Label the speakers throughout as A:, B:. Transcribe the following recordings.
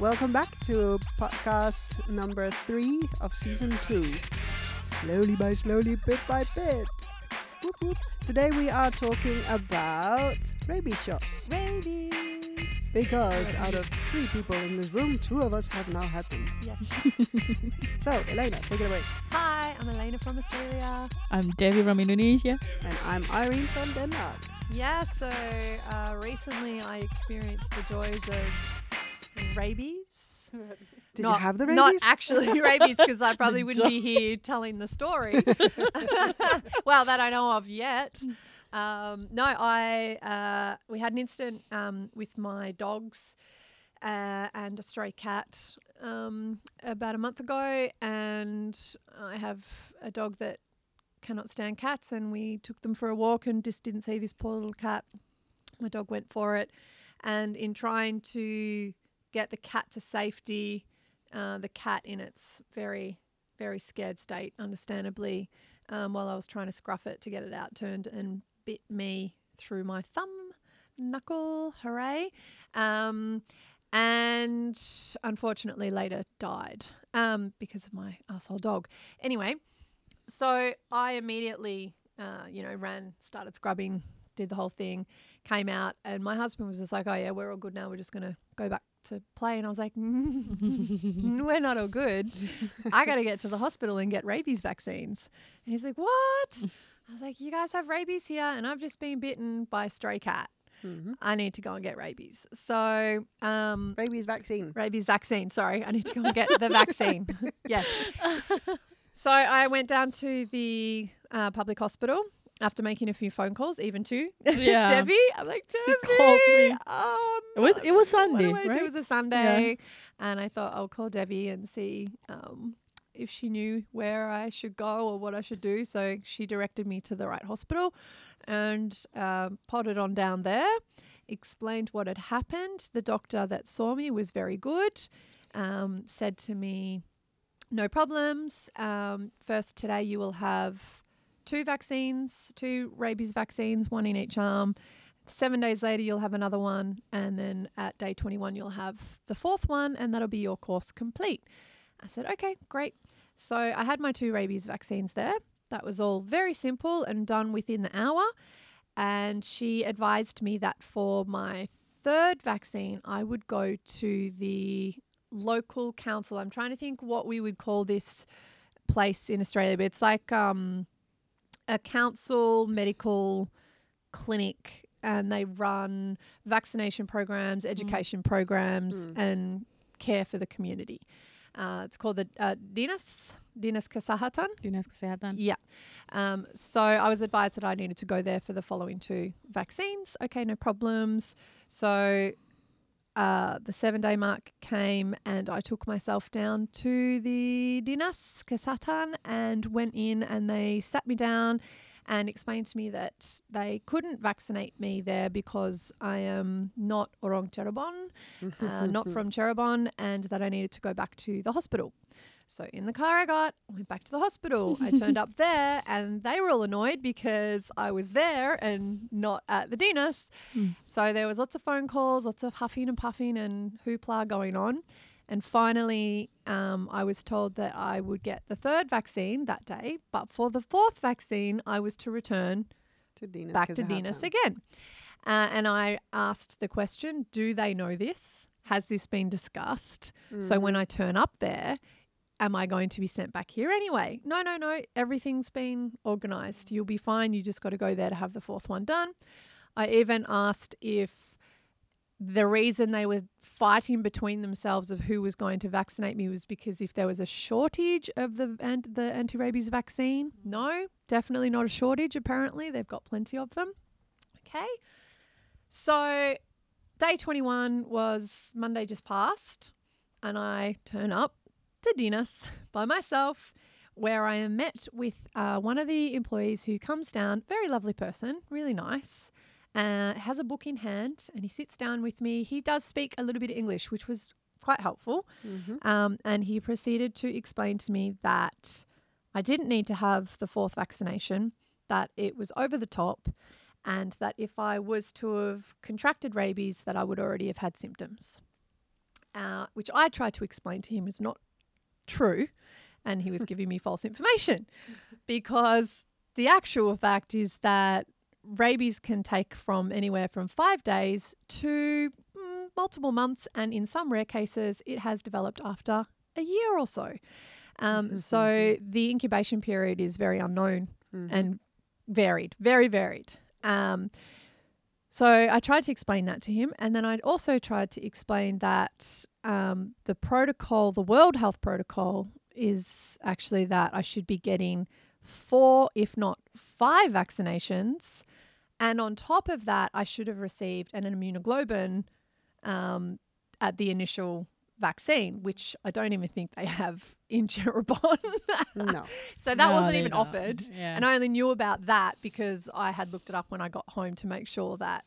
A: Welcome back to podcast number three of season two. Slowly by slowly, bit by bit. Whoop, whoop. Today we are talking about rabies shots.
B: Rabies.
A: Because out of three people in this room, two of us have now had them.
B: Yes.
A: So, Elena, take it away.
B: Hi, I'm Elena from Australia.
C: I'm Debbie from Indonesia.
A: And I'm Irene from Denmark.
B: Yeah, so uh, recently I experienced the joys of rabies.
A: Did
B: not,
A: you have the rabies?
B: Not actually rabies, because I probably wouldn't be here telling the story. well, that I know of yet. Um, no, I uh, we had an incident um, with my dogs uh, and a stray cat um, about a month ago, and I have a dog that cannot stand cats, and we took them for a walk and just didn't see this poor little cat. My dog went for it, and in trying to get the cat to safety, uh, the cat in its very, very scared state, understandably, um, while I was trying to scruff it to get it out, turned and bit me through my thumb knuckle. Hooray! Um, and unfortunately, later died um, because of my asshole dog. Anyway, so I immediately, uh, you know, ran, started scrubbing, did the whole thing, came out, and my husband was just like, "Oh yeah, we're all good now. We're just gonna go back to play." And I was like, mm, "We're not all good. I got to get to the hospital and get rabies vaccines." And he's like, "What?" I was like, "You guys have rabies here, and I've just been bitten by a stray cat.
A: Mhm.
B: I need to go and get rabies." So, um,
A: Rabies vaccine.
B: rabies vaccine. Sorry, I need to go and get the vaccine. yes. So I went down to the uh, public hospital after making a few phone calls, even to
C: Yeah.
B: Debbie. I'm like,
C: She
B: Debbie,
C: called me.
B: um,
C: It was- it was Sunday, right?
B: It was a Sunday, and I thought I'll call Debbie and see um, if she knew where I should go or what I should do. So she directed me to the right hospital, and um, potted on down there. Explained what had happened. The doctor that saw me was very good. Um, said to me, "No problems. Um, first today you will have." Two vaccines, two rabies vaccines, one in each arm. Seven days later, you'll have another one. And then at day 21, you'll have the fourth one, and that'll be your course complete. I said, okay, great. So I had my two rabies vaccines there. That was all very simple and done within the hour. And she advised me that for my third vaccine, I would go to the local council. I'm trying to think what we would call this place in Australia, but it's like um, a council medical clinic and they run vaccination programs, education programs,
A: Mm.
B: and care for the community. Uh, it's called the uh, Dinas, Dinas Kesehatan.
C: Dinas Kesehatan.
B: Yeah. Um, so I was advised that I needed to go there for the following two vaccines. Okay, no problems. So uh, the seven day mark came and I took myself down to the Dinas Kesehatan and went in and they sat me down and explained to me that they couldn't vaccinate me there because I am not Orang Cirebon, uh, not from Cirebon, and that I needed to go back to the hospital. So in the car I got, went back to the hospital. I turned up there and they were all annoyed because I was there and not at the Dinas.
C: Mm.
B: So there was lots of phone calls, lots of huffing and puffing and hoopla going on. And finally, um, I was told that I would get the third vaccine that day, but for the fourth vaccine, I was to return
A: to Dinas
B: back to. Dinas again. Uh, and I asked the question, do they know this? Has this been discussed? So when
A: Mhm.
B: I turn up there, am I going to be sent back here anyway? No, no, no. Everything's been organized. Mm. You'll be fine. You just got to go there to have the fourth one done. I even asked if the reason they were fighting between themselves of who was going to vaccinate me was because if there was a shortage of the ant- the anti-rabies vaccine. Mm. No, definitely not a shortage apparently. They've got plenty of them. Okay. So day 21 was Monday just passed and I turn up to Dinas by myself, where I am met with uh, one of the employees who comes down, very lovely person, really nice, uh, has a book in hand, and he sits down with me. He does speak a little bit of English, which was quite helpful.
A: Mhm.
B: Um, and he proceeded to explain to me that I didn't need to have the fourth vaccination, that it was over the top, and that if I was to have contracted rabies, that I would already have had symptoms. Uh, which I tried to explain to him is not true. And he was giving me false information because the actual fact is that rabies can take from anywhere from five days to mm, multiple months. And in some rare cases, it has developed after a year or so. Um, so the incubation period is very unknown and varied, very varied. Um, so I tried to explain that to him, and then I also tried to explain that um, the protocol, the World Health Protocol, is actually that I should be getting four, if not five, vaccinations, and on top of that, I should have received an immunoglobulin um, at the initial vaccine, which I don't even think they have in Cirebon.
A: no.
B: so that
C: No,
B: wasn't even
C: don't.
B: offered.
C: Yeah.
B: And I only knew about that because I had looked it up when I got home to make sure that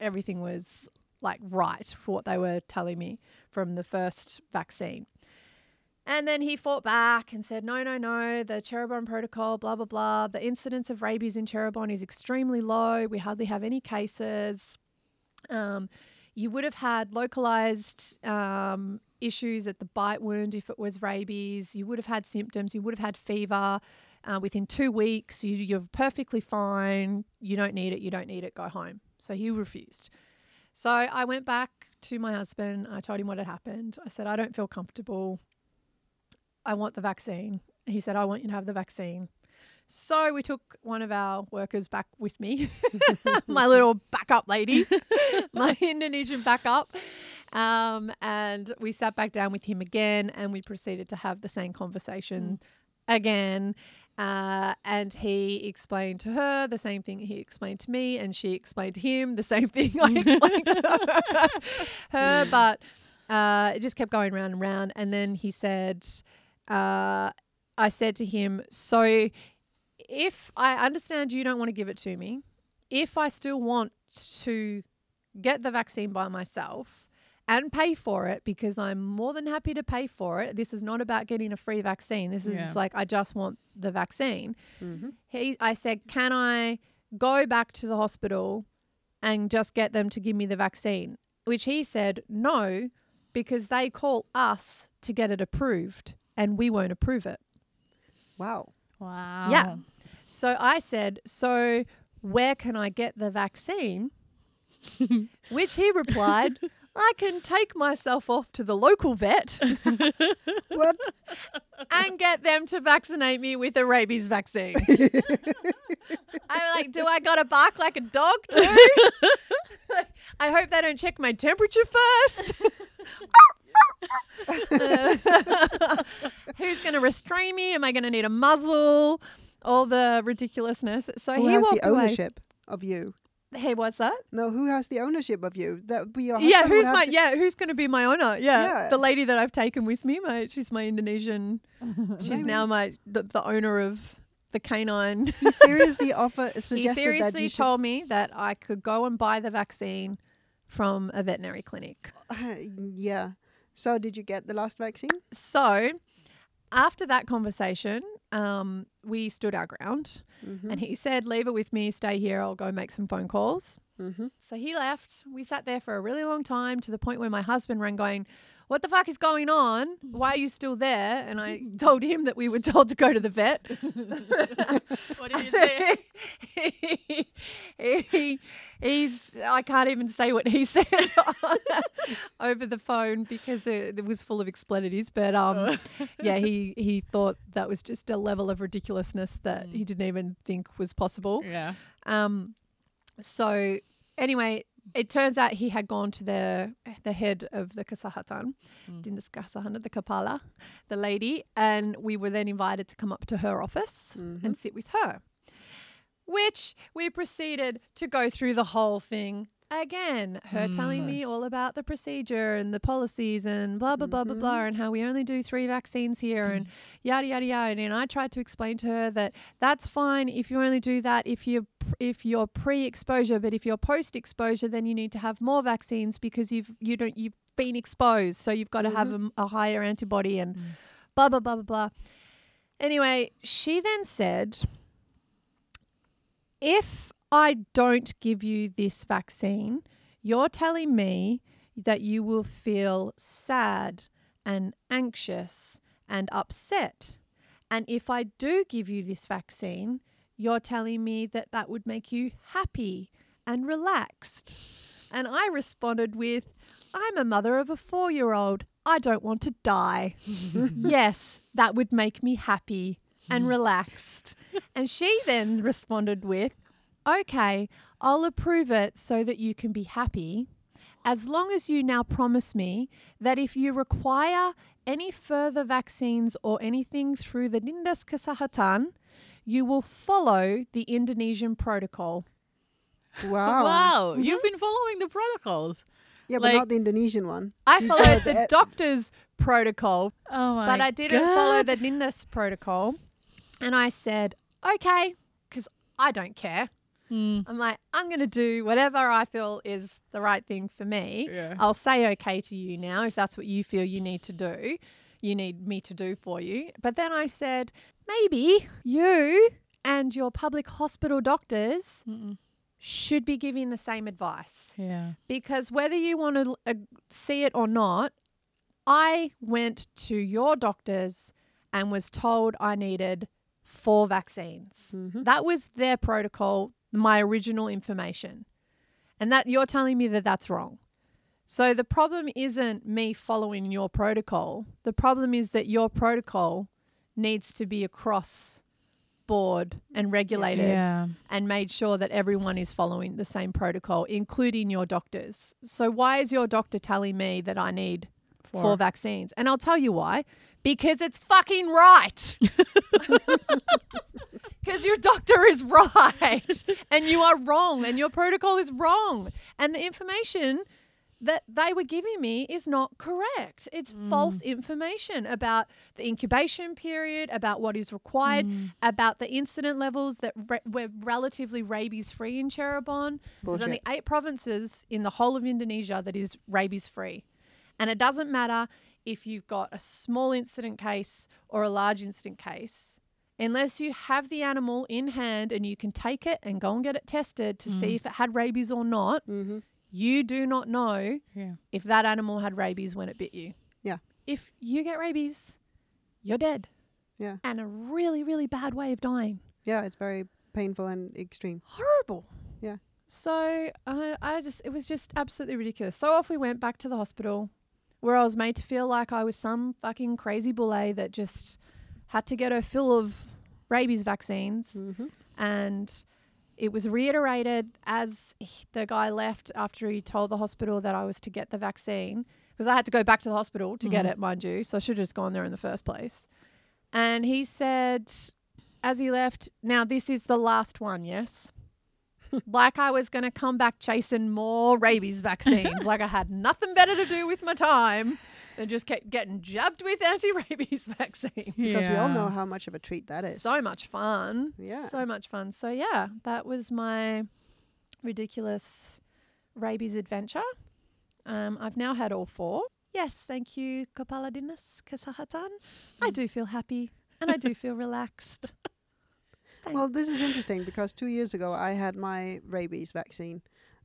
B: everything was like right for what they were telling me from the first vaccine. And then he fought back and said, no, no, no, the Cirebon protocol, blah, blah, blah. The incidence of rabies in Cirebon is extremely low. We hardly have any cases. Um, you would have had localized um, issues at the bite wound if it was rabies. You would have had symptoms. You would have had fever uh, within two weeks. You, you're perfectly fine. You don't need it. You don't need it. Go home. So he refused. So I went back to my husband. I told him what had happened. I said, I don't feel comfortable. I want the vaccine. He said, I want you to have the vaccine. So we took one of our workers back with me, my little backup lady, my Indonesian backup. Um, and we sat back down with him again and we proceeded to have the same conversation again. Uh, and he explained to her the same thing he explained to me, and she explained to him the same thing I explained to her. her but uh, it just kept going round and round. And then he said, uh, I said to him, So if I understand you don't want to give it to me, if I still want to get the vaccine by myself and pay for it because I'm more than happy to pay for it. This is not about getting a free vaccine. This is
C: Yeah.
B: like I just want the vaccine.
A: Mhm.
B: He I said, "Can I go back to the hospital and just get them to give me the vaccine?" Which he said, "No, because they call us to get it approved and we won't approve it."
A: Wow.
C: Wow. Yeah.
B: So I said, So where can I get the vaccine? Which he replied, I can take myself off to the local vet
A: What?
B: and get them to vaccinate me with a rabies vaccine. I'm like, Do I got to bark like a dog too? I hope they don't check my temperature first. Who's going to restrain me? Am I going to need a muzzle? All the ridiculousness. So
A: who
B: he
A: has
B: walked
A: the
B: away.
A: ownership of you?
B: Hey, what's that?
A: No, who has the ownership of you? That would be your
B: yeah, who's my yeah, who's going to be my owner? Yeah.
A: Yeah.
B: the lady that I've taken with me, my she's my Indonesian. She's now my the, the owner of the canine.
A: He seriously offer
B: he
A: suggested that
B: seriously
A: you should.
B: told me that I could go and buy the vaccine from a veterinary clinic.
A: Uh, yeah. So did you get the last vaccine?
B: So, after that conversation, um, we stood our ground,
A: Mm-hmm.
B: and he said, "Leave it with me. Stay here. I'll go make some phone calls."
A: mm-hmm.
B: So he left. We sat there for a really long time to the point where my husband rang going, What the fuck is going on? Why are you still there? And I told him that we were told to go to the vet.
C: What did you say?
B: he, he, he's, I can't even say what he said over the phone because it, it was full of expletives. But um, yeah, he, he thought that was just a level of ridiculousness that he didn't even think was possible.
C: yeah.
B: Um, so anyway, it turns out he had gone to the the head of the Kesehatan,
C: Mm.
B: Kasahana, the Kepala, the lady, and we were then invited to come up to her office
A: Mm-hmm.
B: and sit with her. Which we proceeded to go through the whole thing again. Her telling me all about the procedure and the policies and blah blah blah blah blah, and how we only do three vaccines here and yada yada yada. And I tried to explain to her that that's fine if you only do that if you if you're pre-exposure, but if you're post-exposure, then you need to have more vaccines because you've you don't you've been exposed, so you've got to have mm-hmm. a, a higher antibody and mm. blah blah blah blah blah. Anyway, she then said, if I don't give you this vaccine, you're telling me that you will feel sad and anxious and upset. And if I do give you this vaccine, you're telling me that that would make you happy and relaxed. And I responded with, I'm a mother of a four year old. I don't want to die. yes, that would make me happy and relaxed. And she then responded with, Okay, I'll approve it so that you can be happy. As long as you now promise me that if you require any further vaccines or anything through the Nindas Kesehatan, you will follow the Indonesian protocol.
A: Wow.
C: Wow, you've been following the protocols.
A: Yeah, but not the Indonesian one.
B: I followed
A: followed
B: the
A: the-
B: doctor's protocol,
C: Oh my
B: but I didn't follow the Nindas protocol. And I said, okay, because I don't care.
C: Mm.
B: I'm like, I'm going to do whatever I feel is the right thing for me.
C: Yeah.
B: I'll say okay to you now if that's what you feel you need to do, you need me to do for you. But then I said, maybe you and your public hospital doctors
C: Mm-mm.
B: should be giving the same advice
C: Yeah.
B: because whether you want to uh, see it or not, I went to your doctors and was told I needed four vaccines.
A: Mhm.
B: That was their protocol, my original information. And that you're telling me that that's wrong. So the problem isn't me following your protocol. The problem is that your protocol needs to be across board and regulated
C: Yeah.
B: and made sure that everyone is following the same protocol, including your doctors. So, why is your doctor telling me that I need four,
C: Four.
B: vaccines? And I'll tell you why because it's fucking right. Because your doctor is right and you are wrong and your protocol is wrong. And the information that they were giving me is not correct. It's mm. false information about the incubation period, about what is required, mm. about the incident levels that re- we're relatively rabies free in Cirebon. There's only eight provinces in the whole of Indonesia that is rabies free. And it doesn't matter if you've got a small incident case or a large incident case. Unless you have the animal in hand and you can take it and go and get it tested to see mm. if it had rabies or not,
A: Mhm.
B: You do not know
C: Yeah.
B: if that animal had rabies when it bit you.
A: Yeah.
B: If you get rabies, you're dead.
A: Yeah.
B: And a really, really bad way of dying.
A: Yeah, it's very painful and extreme.
B: Horrible.
A: Yeah.
B: So I, I just, it was just absolutely ridiculous. So off we went back to the hospital where I was made to feel like I was some fucking crazy bully that just had to get her fill of rabies vaccines
A: hmm
B: and it was reiterated as he- the guy left after he told the hospital that I was to get the vaccine because I had to go back to the hospital to get
C: Mhm.
B: it, mind you. So I should have just gone there in the first place. And he said, as he left, now this is the last one, yes? like I was going to come back chasing more rabies vaccines, like I had nothing better to do with my time than just kept getting jabbed with anti rabies vaccines.
A: Because we all know how much of a treat that is.
B: So much fun.
A: Yeah.
B: So much fun. So yeah, that was my ridiculous rabies adventure. Um, I've now had all four. Yes, thank you, Kepala Dinas Kesehatan. I do feel happy and I do feel relaxed.
A: Well, this is interesting because two years ago I had my rabies vaccine,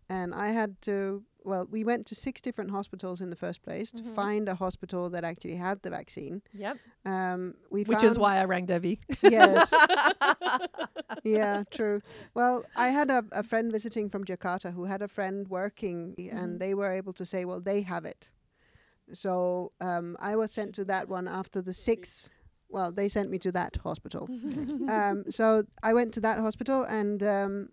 A: and I had to. Well, we went to six different hospitals in the first place to
B: Mhm.
A: find a hospital that actually had the vaccine.
B: Yep.
A: Um, we
B: Which is why I rang Debbie.
A: Yes. yeah, true. Well, I had a, a friend visiting from Jakarta who had a friend working,
B: Mhm.
A: and they were able to say, well, they have it. So um, I was sent to that one after the six. Well, they sent me to that hospital. um, so I went to that hospital, and um,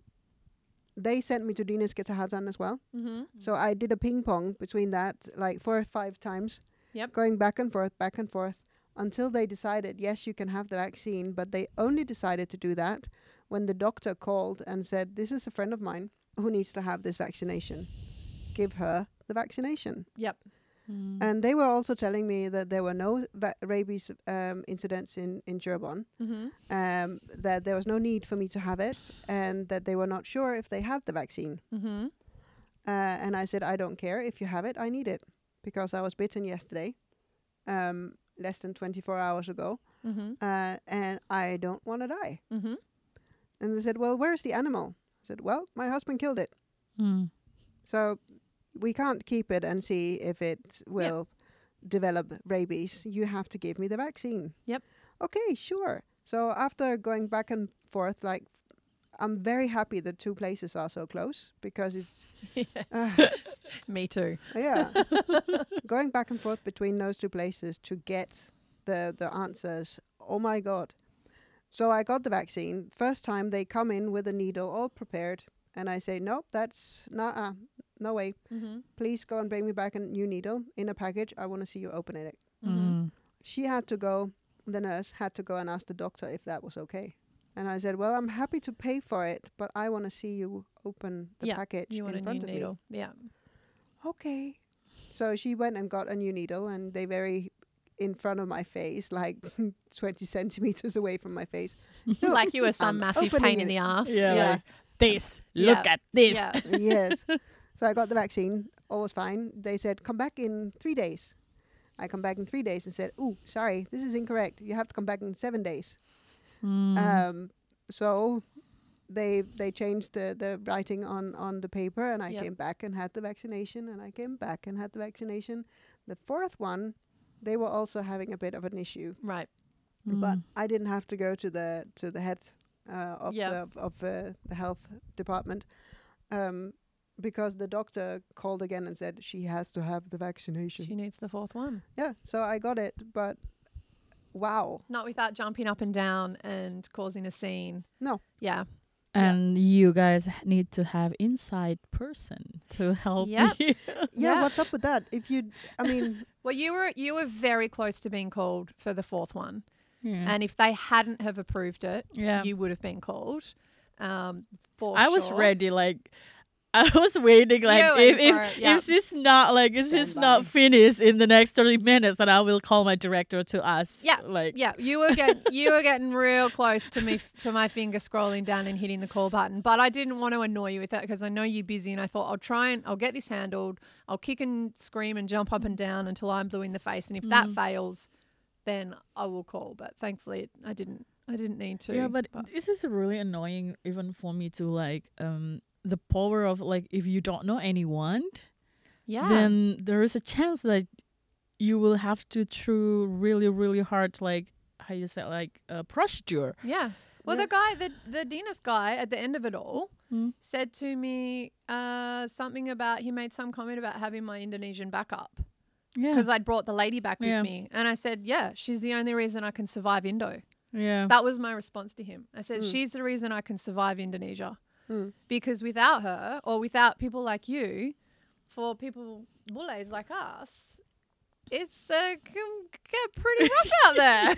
A: they sent me to Dinas Kesehatan as well.
B: mm-hmm.
A: So I did a ping pong between that, like four or five times.
B: Yep.
A: Going back and forth, back and forth, until they decided, yes, you can have the vaccine. But they only decided to do that when the doctor called and said, this is a friend of mine who needs to have this vaccination. Give her the vaccination.
B: Yep.
C: Mm.
A: And they were also telling me that there were no va- rabies um, incidents in, in Cirebon,
B: Mm-hmm.
A: um, that there was no need for me to have it, and that they were not sure if they had the vaccine.
B: Mm-hmm.
A: Uh, and I said, I don't care. If you have it, I need it because I was bitten yesterday, um, less than 24 hours ago,
B: Mm-hmm.
A: uh, and I don't want to die.
B: Mm-hmm.
A: And they said, Well, where's the animal? I said, Well, my husband killed it.
C: Mm.
A: So we can't keep it and see if it will develop rabies. You have to give me the vaccine.
B: Yep.
A: Okay, sure. So after going back and forth, like I'm very happy the two places are so close because it's uh,
B: Me too.
A: yeah going back and forth between those two places to get the the answers. Oh my god! So I got the vaccine. First time they come in with a needle all prepared, and I say nope, that's not uh, no way.
B: Mm-hmm.
A: Please go and bring me back a new needle in a package. I want to see you open it.
B: Mm-hmm.
C: Mm.
A: She had to go. The nurse had to go and ask the doctor if that was okay. And I said, "Well, I'm happy to pay for it, but I want to see you open the
B: Yeah,
A: package
B: You want
A: in
B: a
A: front
B: new
A: of
B: needle? Yeah.
A: me." Okay. So she went and got a new needle, and they very in front of my face, like 20 centimeters away from my face. No,
B: like you were some massive pain in
A: it.
B: the ass.
C: Yeah,
A: Yeah.
C: like this.
B: Yeah.
C: Look at this.
B: Yeah.
A: yes. So I got the vaccine. All was fine. They said, come back in three days. I come back in three days and said, ooh, sorry, this is incorrect. You have to come back in seven days.
C: Mm.
A: Um, so they they changed the, the writing on, on the paper and I
B: Yep.
A: came back and had the vaccination and I came back and had the vaccination. The fourth one, they were also having a bit of an issue.
B: Right.
A: But
C: Mm.
A: I didn't have to go to the to the head uh, of
B: Yeah.
A: the of, of uh, the health department um, because the doctor called again and said she has to have the vaccination.
B: She needs the fourth one.
A: yeah, so I got it, but wow,
B: Not without jumping up and down and causing a scene.
A: No.
B: Yeah.
C: And you guys need to have inside person to help
B: Yep.
C: you.
A: yeah,
B: Yeah.
A: what's up with that? If you, I mean,
B: Well, you were you were very close to being called for the fourth one,
C: yeah.
B: and if they hadn't have approved it,
C: yeah.
B: you would have been called. Um, for
C: I was ready, like I was waiting, like if if,
B: yeah.
C: if this is not like if this not finished in the next thirty minutes, then I will call my director to ask.
B: Yeah,
C: like
B: Yeah, you were getting you were getting real close to me to my finger scrolling down and hitting the call button, but I didn't want to annoy you with that because I know you're busy, and I thought I'll try and I'll get this handled. I'll kick and scream and jump up and down until I'm blue in the face, and if that
C: Mm.
B: fails, then I will call. But thankfully, it, I didn't. I didn't need to.
C: yeah, but, this is really annoying even for me to like um the power of like if you don't know anyone,
B: yeah,
C: then there is a chance that you will have to through really really hard like how you say like a procedure.
B: yeah. Well,
A: Yeah.
B: the guy, the the Dinas guy, at the end of it all,
C: Mm.
B: said to me uh, something about he made some comment about having my Indonesian backup.
C: Yeah,
B: because I'd brought the lady back with
C: Yeah.
B: me. And I said, Yeah, she's the only reason I can survive Indo.
C: yeah,
B: That was my response to him. I said,
A: Mm.
B: She's the reason I can survive Indonesia.
A: Mm.
B: Because without her, or without people like you, for people, bullets like us, it's uh, can get pretty rough out there.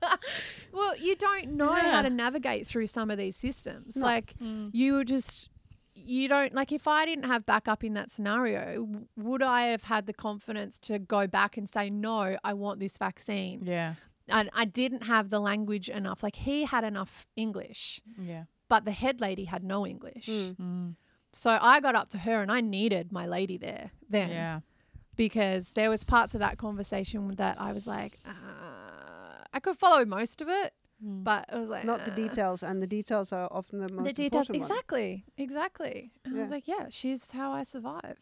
B: well, you don't know
C: Yeah.
B: how to navigate through some of these systems.
A: No.
B: Like,
C: Mm.
B: you just you don't like if I didn't have backup in that scenario, would I have had the confidence to go back and say no, I want this vaccine?
C: yeah,
B: And I didn't have the language enough. Like he had enough English,
C: yeah,
B: but the head lady had no English.
A: Mm.
C: mm.
B: So I got up to her and I needed my lady there then
C: yeah.
B: because there was parts of that conversation that I was like, uh, I could follow most of it,
C: Mm.
B: but it was like
A: not the
B: uh,
A: details, and the details are often the most
B: the details
A: important one.
B: exactly exactly and i was like yeah she's how i survive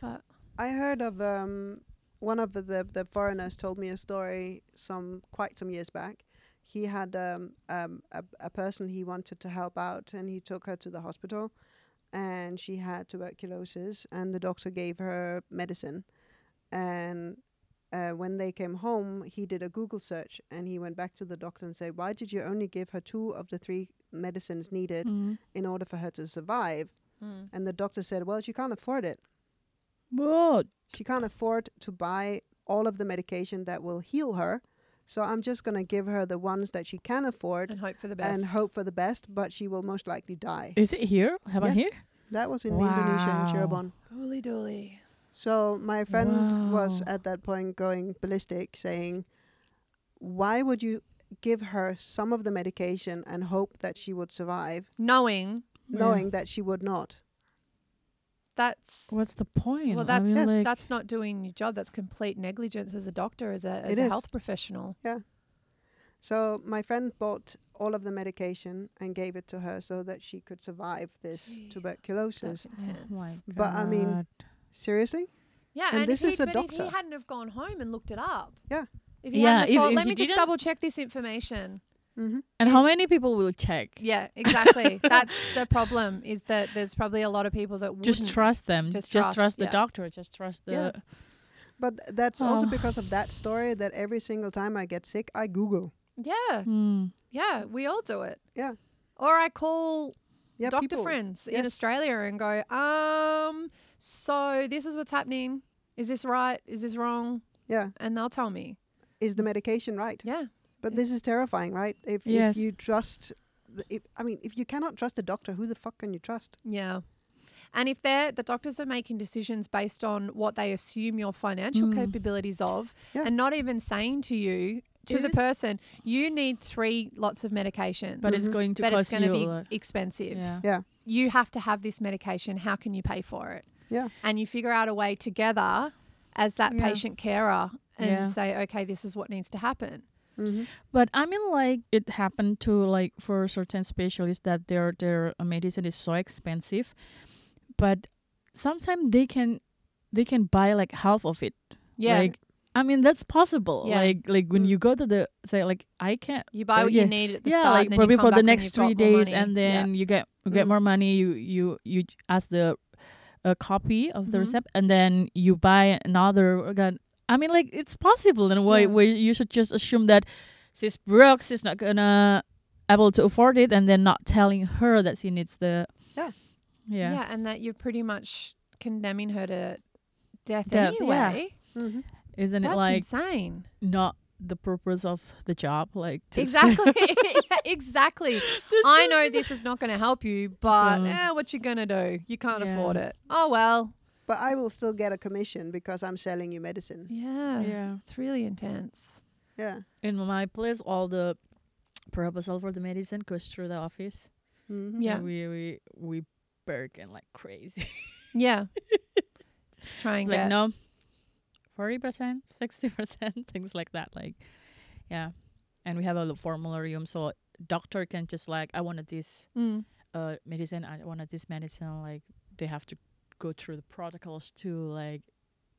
B: but
A: I heard of um, one of the, the the foreigners told me a story some quite some years back. He had um, um, a a person he wanted to help out, and he took her to the hospital, and she had tuberculosis, and the doctor gave her medicine, and. Uh, when they came home, he did a Google search and he went back to the doctor and said, "Why did you only give her two of the three medicines needed
C: Mm.
A: in order for her to survive?" And the doctor said, "Well, she can't afford it."
C: What?
A: she can't afford to buy all of the medication that will heal her. So I'm just going to give her the ones that she can afford
B: and hope for the best
A: and hope for the best, but she will most likely die.
C: Is it here? Have about
A: Yes.
C: here?
A: That was in Indonesia in
C: Wow.
A: Cirebon.
B: holy dooly
A: So my friend was at that point going ballistic saying, "Why would you give her some of the medication and hope that she would survive,
B: knowing
C: Yeah.
A: knowing that she would not?"
B: That's
C: What's the point?
B: well
C: I
B: that's
C: mean,
A: Yes,
C: like,
B: that's not doing your job that's complete negligence as a doctor as a, as
A: It
B: a
A: is.
B: health professional Yeah.
A: So my friend bought all of the medication and gave it to her so that she could survive this
B: Gee,
A: tuberculosis.
B: That's intense.
C: Oh my
A: But I mean- Seriously?
B: Yeah,
A: And
B: and,
A: this is a
B: doctor. if he hadn't have gone home and looked it up.
A: Yeah.
B: If he
C: Yeah,
B: hadn't
C: if-
B: thought,
C: if
B: let
C: he
B: me just double check this information.
A: Mm-hmm.
C: and how many people will check?
B: Yeah, exactly. That's the problem. Is that there's probably a lot of people that
C: Just trust them.
B: Just
C: Just,
B: trust,
C: trust, the
B: yeah.
C: doctor. Just trust the.
A: Yeah. But th- that's also
C: Oh.
A: because of that story that every single time I get sick, I Google.
B: Yeah,
C: Hmm.
B: yeah, we all do it.
A: Yeah.
B: Or I call
A: Yeah,
B: doctor
A: people.
B: friends in Australia and go, um, so this is what's happening. Is this right? Is this wrong?
A: Yeah.
B: And they'll tell me.
A: Is the medication right?
B: Yeah.
A: But this is terrifying, right? If,
C: Yes.
A: if you trust, if, I mean, if you cannot trust a doctor, who the fuck can you trust?
B: Yeah. And if they're the doctors are making decisions based on what they assume your financial
C: Mm.
B: capabilities of
A: Yeah.
B: and not even saying to you to
C: It
B: the
C: is-
B: person, you need three lots of medication.
C: But it's going to
B: but it's going to be
C: a lot.
B: expensive.
C: yeah.
B: You have to have this medication. How can you pay for it?
A: Yeah.
B: And you figure out a way together as that
C: Yeah.
B: patient carer and
C: Yeah.
B: say, okay, this is what needs to happen.
A: Mm-hmm.
C: But I mean, like it happened to like for certain specialists that their their uh, medicine is so expensive, but sometimes they can they can buy like half of it.
B: Yeah.
C: Like I mean, that's possible.
B: Yeah.
C: Like like when
A: Mm.
C: you go to the say like I can't.
B: you buy
C: Uh,
B: what
C: yeah.
B: you need at the
C: yeah,
B: start.
C: like probably for the next three days, and
B: Yeah.
C: then you get you get
A: Mm.
C: more money. You you you ask the a copy of the
B: Mhm.
C: receipt, and then you buy another organ. I mean, like it's possible, and why
B: Yeah.
C: why you should just assume that she's broke, she's not gonna able to afford it, and then not telling her that she needs the
A: Yeah.
C: yeah,
B: Yeah, and that you're pretty much condemning her to death,
C: Death, yeah.
B: anyway.
A: Mm-hmm.
C: isn't
B: That's
C: it like
B: insane.
C: not the purpose of the job? Like to
B: Exactly. Yeah, exactly.
C: This
B: I know this is not going to help you, but
C: Mm.
B: eh, what you going to do? You can't
C: Yeah.
B: afford it. Oh, well.
A: But I will still get a commission because I'm selling you medicine.
B: Yeah.
C: Yeah.
B: It's really intense.
A: Yeah.
C: in my place, all the proposal for the medicine goes through the office.
A: Mm-hmm.
B: Yeah.
C: And we we we bargain like crazy.
B: Yeah. Just trying
C: it's like no, forty percent, sixty percent, things like that. Like, yeah, and we have a little formularium, so doctor can just like, I wanted this
B: Mm.
C: uh medicine, I wanted this medicine. Like, they have to go through the protocols too. Like,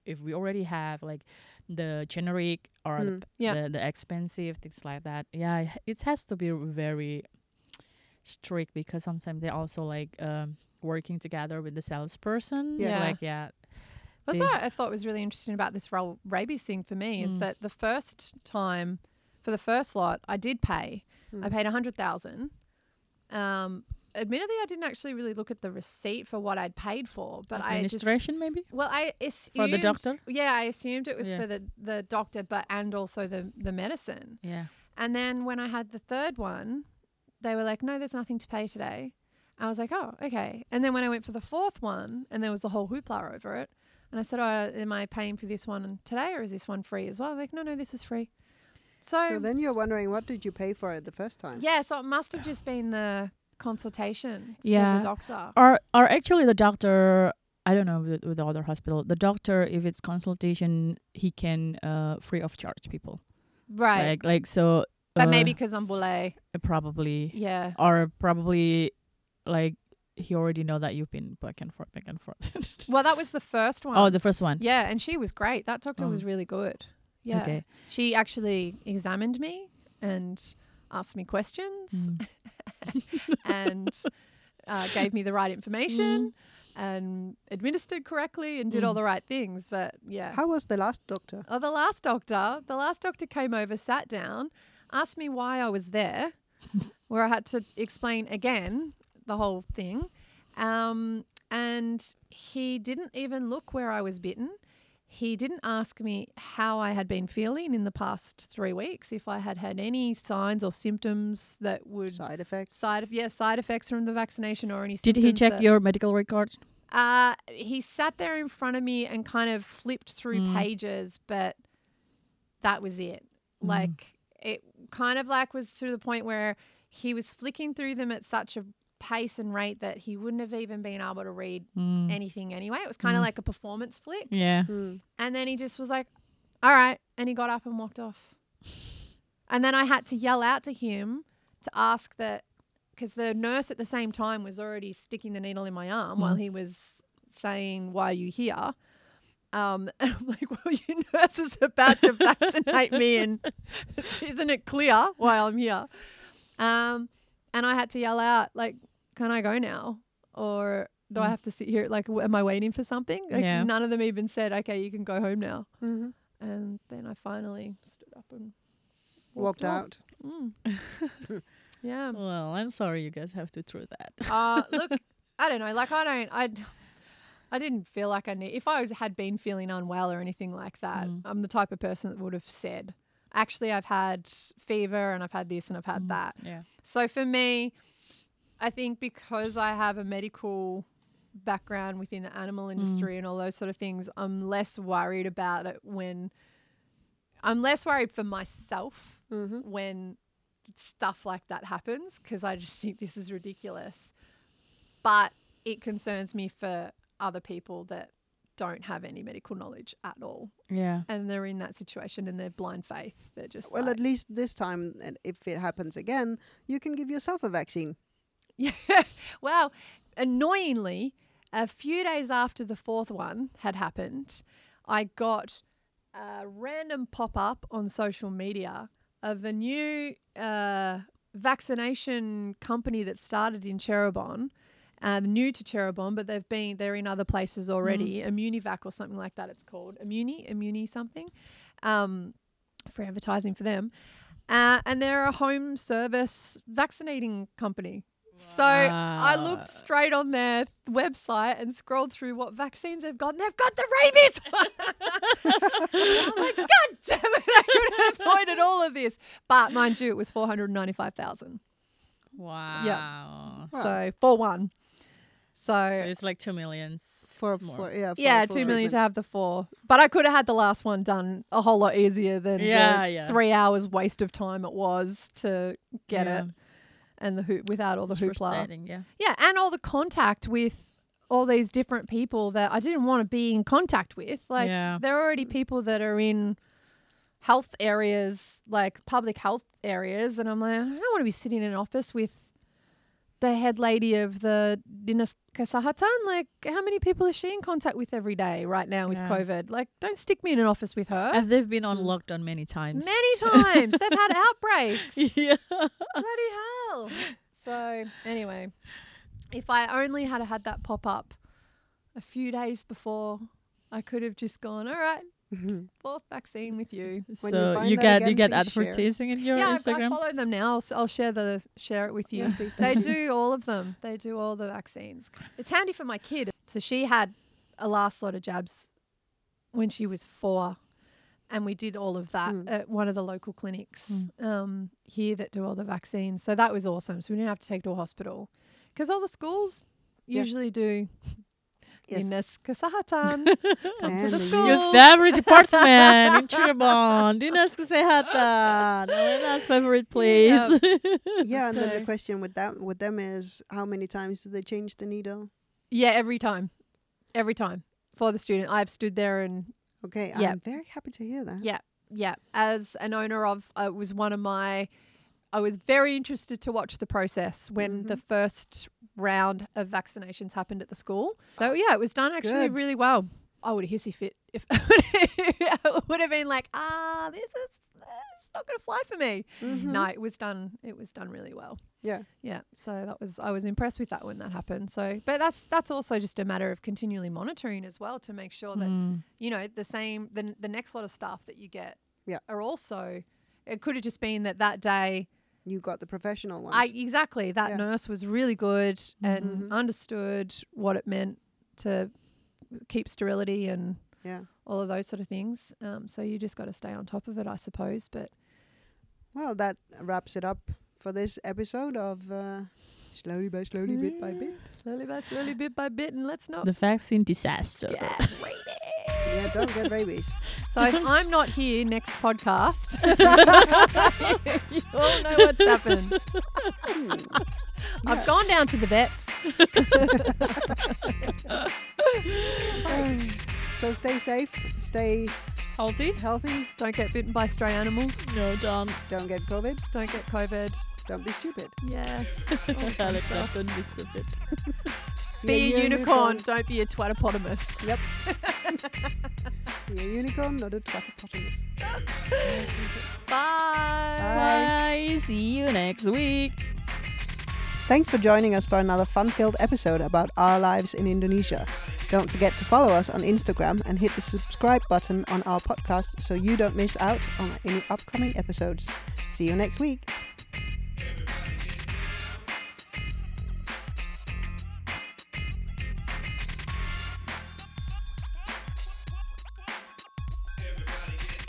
C: if we already have like the generic or
A: Mm.
C: the,
B: Yeah.
C: the the expensive things like that, yeah, it, has to be very strict because sometimes they also like um working together with the salesperson.
A: Yeah.
C: So like yeah,
B: That's what I thought was really interesting about this ra- rabies thing for me is
C: Mm.
B: that the first time, for the first lot, I did pay. I
A: Mm.
B: paid a hundred thousand. Um, admittedly, I didn't actually really look at the receipt for what I'd paid for, but I just
C: administration maybe
B: well, I assumed
C: for the doctor.
B: Yeah, I assumed it was
C: Yeah.
B: for the the doctor, but and also the the medicine.
C: Yeah.
B: And then when I had the third one, they were like, "No, there's nothing to pay today." I was like, "Oh, okay." And then when I went for the fourth one, and there was the whole hoopla over it, and I said, "Oh, am I paying for this one today, or is this one free as well?" They're like, "No, no, this is free." So,
A: So then you're wondering what did you pay for it the first time?
B: yeah, so it must have just been the consultation
C: Yeah.
B: the doctor.
C: Or or actually the doctor. I don't know with, with the other hospital. The doctor, if it's consultation, he can uh free of charge people.
B: Right.
C: Like like so.
B: but
C: uh,
B: maybe because I'm bule.
C: probably
B: Yeah.
C: or probably like he already know that you've been back and forth, back and forth.
B: Well, that was the first one.
C: oh, the first one.
B: Yeah, and she was great. That doctor was
C: Oh.
B: really good. Yeah.
C: Okay.
B: She actually examined me and asked me questions
C: Mm.
B: and uh, gave me the right information
C: Mm.
B: and administered correctly and did all
C: Mm.
B: the right things. But yeah.
A: How was the last doctor?
B: Oh, the last doctor, the last doctor came over, sat down, asked me why I was there, where I had to explain again the whole thing. Um, and he didn't even look where I was bitten. He didn't ask me how I had been feeling in the past three weeks, if I had had any signs or symptoms that would
A: Side effects?
B: side of yeah side effects from the vaccination or any.
C: Did he check
B: that-
C: your medical records?
B: uh, he sat there in front of me and kind of flipped through
C: Mm.
B: pages, but that was it.
C: Mm.
B: Like it kind of like was to the point where he was flicking through them at such a pace and rate that he wouldn't have even been able to read
C: Mm.
B: anything anyway. It was kind of
C: Mm.
B: like a performance flick.
C: Yeah.
A: Mm.
B: And then he just was like, "All right," and he got up and walked off. And then I had to yell out to him to ask that because the nurse at the same time was already sticking the needle in my arm while
C: Mm.
B: he was saying, Why are you here? Um, and I'm like, Well, your nurse is about to vaccinate me, and isn't it clear why I'm here? Um, and I had to yell out, like, Can I go now? Or do I
C: Mm.
B: have to sit here? Like, w- am I waiting for something? Like,
C: Yeah.
B: none of them even said, Okay, you can go home now.
A: hmm
B: And then I finally stood up and
A: Walked
B: off.
A: out.
B: Mm. yeah.
C: Well, I'm sorry you guys have to through that.
B: Uh, look, I don't know. Like, I don't. I. I didn't feel like I need. If I was, had been feeling unwell or anything like that,
C: Mm.
B: I'm the type of person that would have said, "Actually, I've had fever and I've had this and I've had
C: Mm,
B: that."
C: Yeah.
B: So for me, I think because I have a medical background within the animal industry and all those sort of things, I'm less worried about it when I'm less worried for myself
A: hmm
B: when stuff like that happens because I just think this is ridiculous. But it concerns me for other people that don't have any medical knowledge at all
C: Yeah.
B: and they're in that situation and they're blind faith. They're just
A: Well,
B: like,
A: at least this time, if it happens again, you can give yourself a vaccine.
B: Yeah. Well, annoyingly, a few days after the fourth one had happened, I got a random pop up on social media of a new uh, vaccination company that started in Cirebon. Uh, new to Cirebon, but they've been they're in other places already. Immunivac or something like that. It's called Immuni, Immuni something. Um, for advertising for them, uh, and they're a home service vaccinating company. So I looked straight on their website and scrolled through what vaccines they've got. And they've got the rabies one. I'm like, God damn it! I could have avoided all of this. But mind you, it was four hundred ninety-five thousand.
C: Wow.
A: Wow.
B: So for one. So,
C: So it's like two millions.
A: For,
C: more.
A: for yeah, for
B: yeah,
A: full
B: two million to have the four. But I could have had the last one done a whole lot easier than
C: Yeah,
B: the
C: yeah.
B: three hours waste of time it was to get
C: Yeah.
B: it and the hoop without all the
C: It's
B: hoopla.
C: Yeah.
B: Yeah, and all the contact with all these different people that I didn't want to be in contact with. Like
C: Yeah.
B: there are already people that are in health areas, like public health areas, and I'm like, I don't want to be sitting in an office with the head lady of the Dinas Kesehatan. Like, how many people is she in contact with every day right now with
C: Yeah.
B: COVID? Like, don't stick me in an office with her.
C: And they've been on lockdown many times.
B: Many times they've had outbreaks.
C: yeah.
B: Bloody hell. So, anyway, if I only had had that pop up a few days before, I could have just gone, all right,
A: Mhm.
B: fourth vaccine with you.
A: When
C: so you
A: that
C: get you get advertising in your
B: yeah, I've, I follow them now. I'll, share the share it with you.
A: Yes, please.
B: they do all of them. They do all the vaccines. It's handy for my kid. So she had a last lot of jabs when she was four, and we did all of that
A: Mm.
B: at one of the local clinics
C: Mm.
B: um, here that do all the vaccines. So that was awesome. So we didn't have to take to a hospital because all the schools
A: Yeah.
B: usually do. Dinas Kesehatan. Come to the school.
C: Your favorite department in Cirebon. Dinas Kesehatan. Our favorite place.
A: yeah, and then the question with that with them is how many times do they change the needle?
B: Yeah, every time. Every time for the student. I've stood there and
A: Okay,
B: Yeah.
A: I'm very happy to hear that.
B: Yeah, yeah. As an owner of, uh, was one of my. I was very interested to watch the process when the first round of vaccinations happened at the school. So yeah, it was done actually
A: Good.
B: really well. I would have hissy fit if I would have been like, ah, this is it's not going to fly for me.
A: Mhm.
B: No, it was done. It was done really well.
A: Yeah.
B: Yeah, so that was I was impressed with that when that happened. So, but that's that's also just a matter of continually monitoring as well to make sure that
C: Mm.
B: you know the same the the next lot of staff that you get
A: Yeah.
B: are also it could have just been that that day
A: You got the professional one.
B: I exactly that
A: Yeah.
B: nurse was really good
A: Mhm.
B: and understood what it meant to keep sterility and
A: yeah.
B: all of those sort of things um, so you just got to stay on top of it I suppose but
A: Well, that wraps it up for this episode of uh, slowly by slowly, bit by bit.
B: slowly by slowly bit by bit and let's not
C: The vaccine disaster.
B: get rabies.
A: Yeah, don't get rabies.
B: So if I'm not here next podcast, you all know what's happened. I've gone down to the vets.
A: So stay safe, stay
C: Healthy?
A: healthy,
B: Don't get bitten by stray animals.
C: No, don't.
A: don't get COVID,
B: Don't get COVID.
A: Don't be stupid.
B: Yes.
C: Alex, don't be stupid.
B: Be a unicorn. Don't be a twatopotamus.
A: Yep. be a unicorn, not a twatterpotamus.
B: Bye.
C: Bye. See you next week.
A: Thanks for joining us for another fun-filled episode about our lives in Indonesia. Don't forget to follow us on Instagram and hit the subscribe button on our podcast so you don't miss out on any upcoming episodes. See you next week. Everybody.